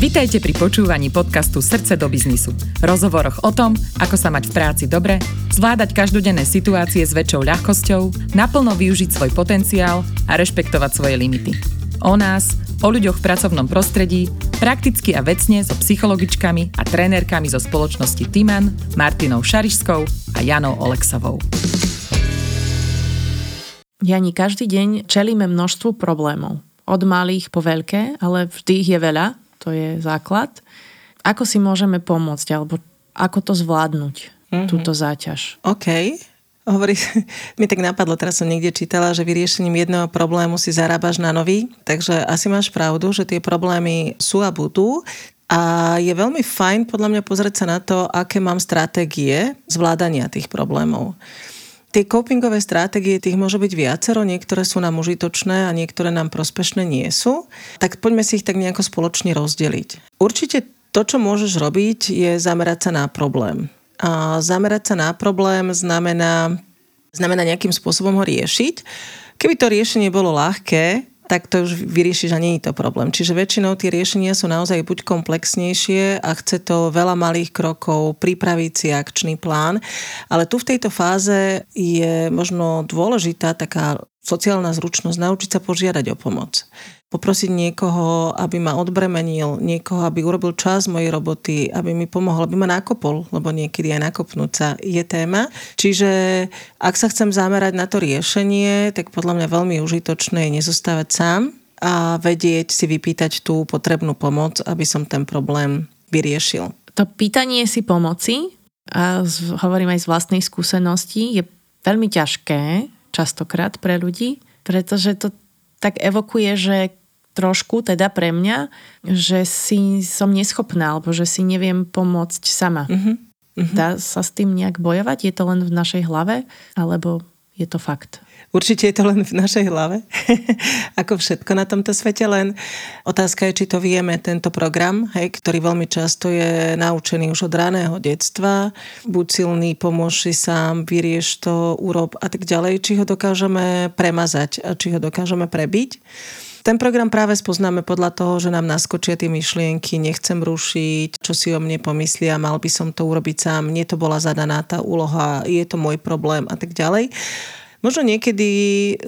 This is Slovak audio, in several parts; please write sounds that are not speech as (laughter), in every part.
Vitajte pri počúvaní podcastu Srdce do biznisu. Rozhovoroch o tom, ako sa mať v práci dobre, zvládať každodenné situácie s väčšou ľahkosťou, naplno využiť svoj potenciál a rešpektovať svoje limity. O nás, o ľuďoch v pracovnom prostredí, prakticky a vecne so psychologičkami a trénerkami zo spoločnosti Timan, Martinou Šarišskou a Janou Oleksovou. Jani, každý deň čelíme množstvu problémov. Od malých po veľké, ale vždy ich je veľa to je základ. Ako si môžeme pomôcť, alebo ako to zvládnuť, mm-hmm. túto záťaž? OK. Hovorí, (laughs) mi tak napadlo, teraz som niekde čítala, že vyriešením jedného problému si zarábaš na nový, takže asi máš pravdu, že tie problémy sú a budú. A je veľmi fajn podľa mňa pozrieť sa na to, aké mám stratégie zvládania tých problémov. Tie copingové stratégie, tých môže byť viacero, niektoré sú nám užitočné a niektoré nám prospešné nie sú. Tak poďme si ich tak nejako spoločne rozdeliť. Určite to, čo môžeš robiť, je zamerať sa na problém. A zamerať sa na problém znamená, znamená nejakým spôsobom ho riešiť. Keby to riešenie bolo ľahké, tak to už vyriešiš a nie je to problém. Čiže väčšinou tie riešenia sú naozaj buď komplexnejšie a chce to veľa malých krokov, pripraviť si akčný plán, ale tu v tejto fáze je možno dôležitá taká sociálna zručnosť, naučiť sa požiadať o pomoc poprosiť niekoho, aby ma odbremenil, niekoho, aby urobil čas mojej roboty, aby mi pomohol, aby ma nakopol, lebo niekedy aj nakopnúť sa je téma. Čiže ak sa chcem zamerať na to riešenie, tak podľa mňa veľmi užitočné je nezostávať sám a vedieť si vypýtať tú potrebnú pomoc, aby som ten problém vyriešil. To pýtanie si pomoci, a hovorím aj z vlastnej skúsenosti, je veľmi ťažké častokrát pre ľudí, pretože to tak evokuje, že trošku teda pre mňa, že si som neschopná, alebo že si neviem pomôcť sama. Uh-huh. Uh-huh. Dá sa s tým nejak bojovať? Je to len v našej hlave? Alebo je to fakt? Určite je to len v našej hlave, (laughs) ako všetko na tomto svete, len otázka je, či to vieme, tento program, hej, ktorý veľmi často je naučený už od raného detstva, buď silný, pomôž si sám, vyrieš to, urob a tak ďalej, či ho dokážeme premazať a či ho dokážeme prebiť. Ten program práve spoznáme podľa toho, že nám naskočia tie myšlienky, nechcem rušiť, čo si o mne pomyslia, mal by som to urobiť sám, mne to bola zadaná tá úloha, je to môj problém a tak ďalej. Možno niekedy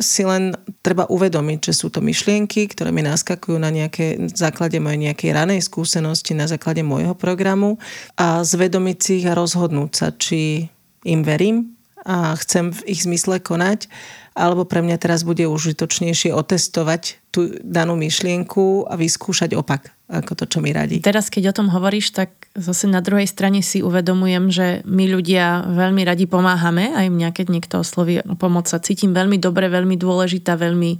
si len treba uvedomiť, že sú to myšlienky, ktoré mi naskakujú na nejaké základe mojej nejakej ranej skúsenosti, na základe môjho programu a zvedomiť si ich a rozhodnúť sa, či im verím a chcem v ich zmysle konať alebo pre mňa teraz bude užitočnejšie otestovať tú danú myšlienku a vyskúšať opak, ako to, čo mi radí. Teraz, keď o tom hovoríš, tak zase na druhej strane si uvedomujem, že my ľudia veľmi radi pomáhame, aj mňa, keď niekto osloví o pomoc, sa cítim veľmi dobre, veľmi dôležitá, veľmi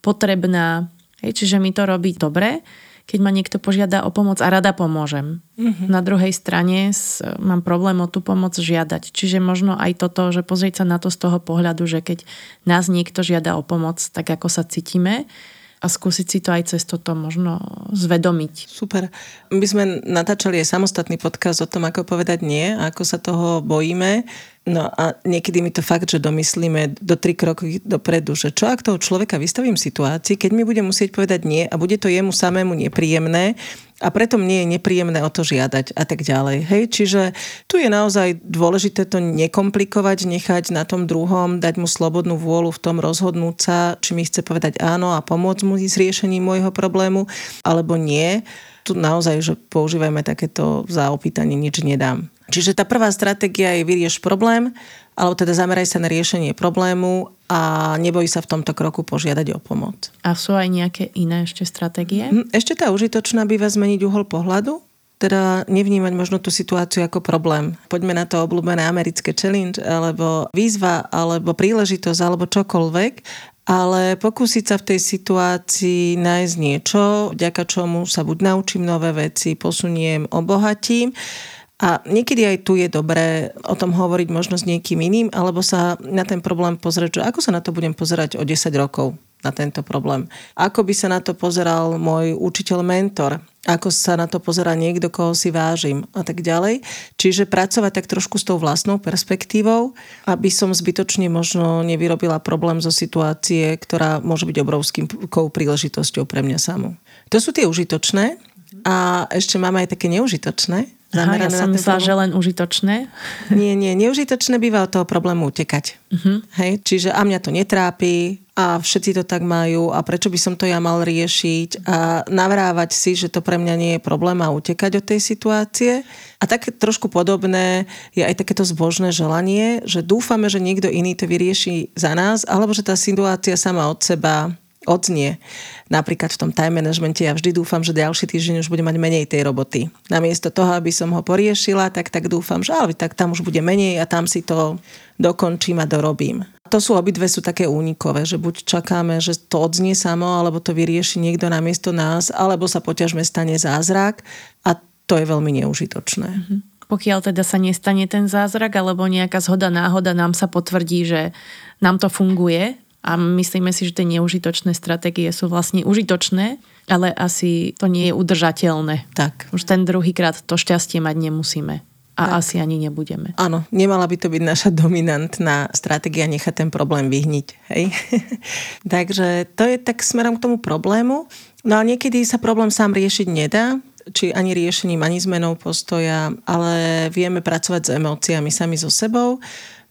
potrebná. Hej, čiže mi to robí dobre keď ma niekto požiada o pomoc a rada pomôžem. Mm-hmm. Na druhej strane mám problém o tú pomoc žiadať. Čiže možno aj toto, že pozrieť sa na to z toho pohľadu, že keď nás niekto žiada o pomoc, tak ako sa cítime, a skúsiť si to aj cez toto možno zvedomiť. Super. My sme natáčali aj samostatný podcast o tom, ako povedať nie, ako sa toho bojíme. No a niekedy mi to fakt, že domyslíme do tri kroky dopredu, že čo ak toho človeka vystavím situácii, keď mi bude musieť povedať nie a bude to jemu samému nepríjemné a preto mne je nepríjemné o to žiadať a tak ďalej. Hej, čiže tu je naozaj dôležité to nekomplikovať, nechať na tom druhom, dať mu slobodnú vôľu v tom rozhodnúť sa, či mi chce povedať áno a pomôcť mu s riešením môjho problému, alebo nie. Tu naozaj, že používajme takéto zaopýtanie, nič nedám. Čiže tá prvá stratégia je vyrieš problém, alebo teda zameraj sa na riešenie problému a neboj sa v tomto kroku požiadať o pomoc. A sú aj nejaké iné ešte stratégie? Hm, ešte tá užitočná býva zmeniť uhol pohľadu, teda nevnímať možno tú situáciu ako problém. Poďme na to obľúbené americké challenge, alebo výzva, alebo príležitosť, alebo čokoľvek, ale pokúsiť sa v tej situácii nájsť niečo, vďaka čomu sa buď naučím nové veci, posuniem, obohatím, a niekedy aj tu je dobré o tom hovoriť možno s niekým iným, alebo sa na ten problém pozrieť, že ako sa na to budem pozerať o 10 rokov na tento problém. Ako by sa na to pozeral môj učiteľ, mentor, ako sa na to pozerá niekto, koho si vážim a tak ďalej. Čiže pracovať tak trošku s tou vlastnou perspektívou, aby som zbytočne možno nevyrobila problém zo situácie, ktorá môže byť obrovským príležitosťou pre mňa samú. To sú tie užitočné A ešte máme aj také neužitočné, Aha, ja som myslela, že len užitočné. (laughs) Nie, nie, neužitočné býva od toho problému utekať. Uh-huh. Hej, čiže a mňa to netrápi a všetci to tak majú a prečo by som to ja mal riešiť a navrávať si, že to pre mňa nie je problém a utekať od tej situácie. A tak trošku podobné je aj takéto zbožné želanie, že dúfame, že niekto iný to vyrieši za nás, alebo že tá situácia sama od seba odznie. Napríklad v tom time managemente ja vždy dúfam, že ďalší týždeň už bude mať menej tej roboty. Namiesto toho, aby som ho poriešila, tak tak dúfam, že ale tak tam už bude menej a tam si to dokončím a dorobím. To sú obidve sú také únikové, že buď čakáme, že to odznie samo, alebo to vyrieši niekto namiesto nás, alebo sa poťažme stane zázrak a to je veľmi neužitočné. Mm-hmm pokiaľ teda sa nestane ten zázrak alebo nejaká zhoda náhoda nám sa potvrdí, že nám to funguje, a myslíme si, že tie neužitočné stratégie sú vlastne užitočné, ale asi to nie je udržateľné. Tak. Už ten druhýkrát to šťastie mať nemusíme. A tak. asi ani nebudeme. Áno, nemala by to byť naša dominantná stratégia nechať ten problém vyhniť. Hej? (laughs) Takže to je tak smerom k tomu problému. No a niekedy sa problém sám riešiť nedá, či ani riešením, ani zmenou postoja, ale vieme pracovať s emóciami sami so sebou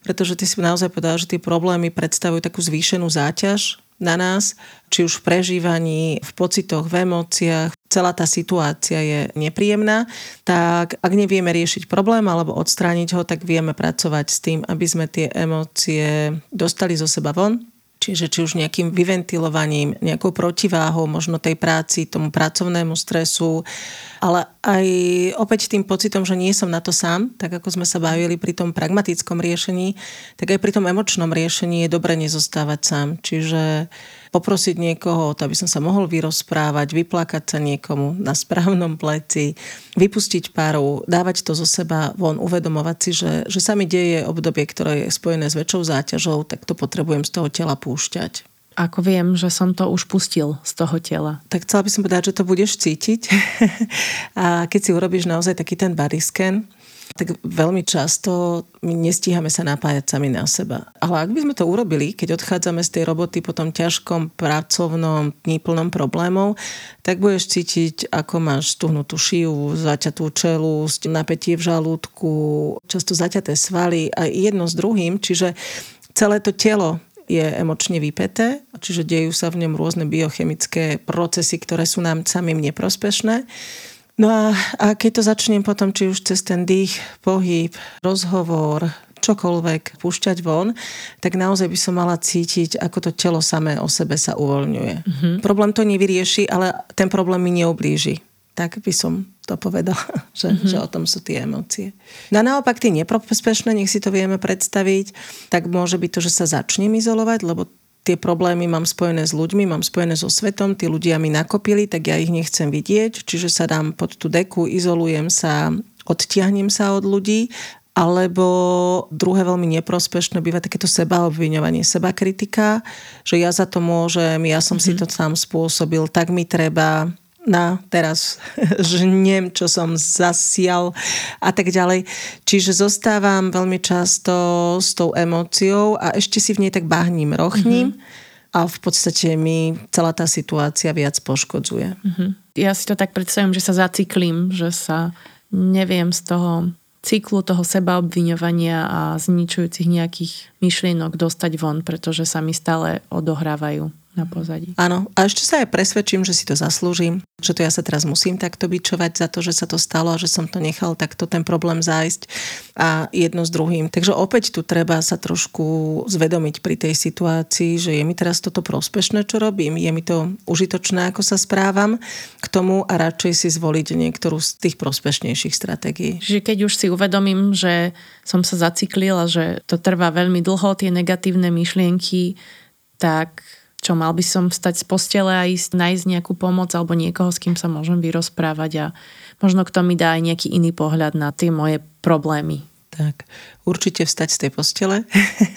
pretože ty si naozaj povedal, že tie problémy predstavujú takú zvýšenú záťaž na nás, či už v prežívaní, v pocitoch, v emóciách, celá tá situácia je nepríjemná, tak ak nevieme riešiť problém alebo odstrániť ho, tak vieme pracovať s tým, aby sme tie emócie dostali zo seba von, Čiže či už nejakým vyventilovaním, nejakou protiváhou možno tej práci, tomu pracovnému stresu, ale aj opäť tým pocitom, že nie som na to sám, tak ako sme sa bavili pri tom pragmatickom riešení, tak aj pri tom emočnom riešení je dobre nezostávať sám. Čiže poprosiť niekoho, aby som sa mohol vyrozprávať, vyplakať sa niekomu na správnom pleci, vypustiť páru, dávať to zo seba von, uvedomovať si, že, že sa mi deje obdobie, ktoré je spojené s väčšou záťažou, tak to potrebujem z toho tela púšťať ako viem, že som to už pustil z toho tela. Tak chcela by som povedať, že to budeš cítiť. (laughs) a keď si urobíš naozaj taký ten body scan, tak veľmi často my nestíhame sa napájať sami na seba. Ale ak by sme to urobili, keď odchádzame z tej roboty po tom ťažkom pracovnom dní plnom problémov, tak budeš cítiť, ako máš stuhnutú šiu, zaťatú čelúsť, napätie v žalúdku, často zaťaté svaly a jedno s druhým, čiže celé to telo je emočne vypeté, čiže dejú sa v ňom rôzne biochemické procesy, ktoré sú nám samým neprospešné. No a, a keď to začnem potom, či už cez ten dých, pohyb, rozhovor, čokoľvek púšťať von, tak naozaj by som mala cítiť, ako to telo samé o sebe sa uvoľňuje. Mm-hmm. Problém to nevyrieši, ale ten problém mi neublíži. Tak by som to povedala, (laughs) že, mm-hmm. že o tom sú tie emócie. No a naopak tie neprospešné, nech si to vieme predstaviť, tak môže byť to, že sa začnem izolovať, lebo tie problémy mám spojené s ľuďmi, mám spojené so svetom, tí ľudia mi nakopili, tak ja ich nechcem vidieť, čiže sa dám pod tú deku, izolujem sa, odtiahnem sa od ľudí alebo druhé veľmi neprospešné býva takéto sebaobviňovanie, seba kritika, že ja za to môžem, ja som mm-hmm. si mhm. to sám spôsobil, tak mi treba, na teraz (laughs) žnem, čo som zasial a tak ďalej. Čiže zostávam veľmi často s tou emóciou a ešte si v nej tak bahním, rochním mm-hmm. a v podstate mi celá tá situácia viac poškodzuje. Mm-hmm. Ja si to tak predstavím, že sa zaciklím, že sa neviem z toho cyklu toho sebaobviňovania a zničujúcich nejakých myšlienok dostať von, pretože sa mi stále odohrávajú na pozadí. Áno, a ešte sa aj presvedčím, že si to zaslúžim, že to ja sa teraz musím takto bičovať za to, že sa to stalo a že som to nechal takto ten problém zájsť a jedno s druhým. Takže opäť tu treba sa trošku zvedomiť pri tej situácii, že je mi teraz toto prospešné, čo robím, je mi to užitočné, ako sa správam k tomu a radšej si zvoliť niektorú z tých prospešnejších stratégií. Čiže keď už si uvedomím, že som sa zaciklila, že to trvá veľmi dlho, tie negatívne myšlienky, tak čo mal by som vstať z postele a ísť nájsť nejakú pomoc alebo niekoho, s kým sa môžem vyrozprávať a možno kto mi dá aj nejaký iný pohľad na tie moje problémy. Tak, určite vstať z tej postele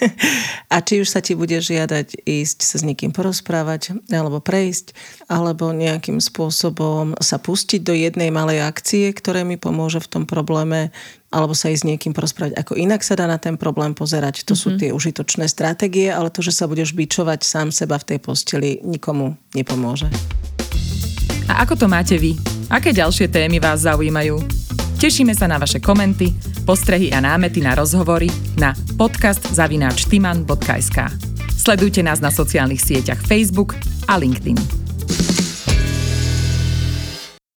(laughs) a či už sa ti bude žiadať ísť sa s niekým porozprávať alebo prejsť, alebo nejakým spôsobom sa pustiť do jednej malej akcie, ktoré mi pomôže v tom probléme, alebo sa ísť s niekým porozprávať, ako inak sa dá na ten problém pozerať. To mm-hmm. sú mhm. tie užitočné stratégie, ale to, že sa budeš bičovať sám seba v tej posteli, nikomu nepomôže. A ako to máte vy? Aké ďalšie témy vás zaujímajú? Tešíme sa na vaše komenty, postrehy a námety na rozhovory na podcast.timan.sk Sledujte nás na sociálnych sieťach Facebook a LinkedIn.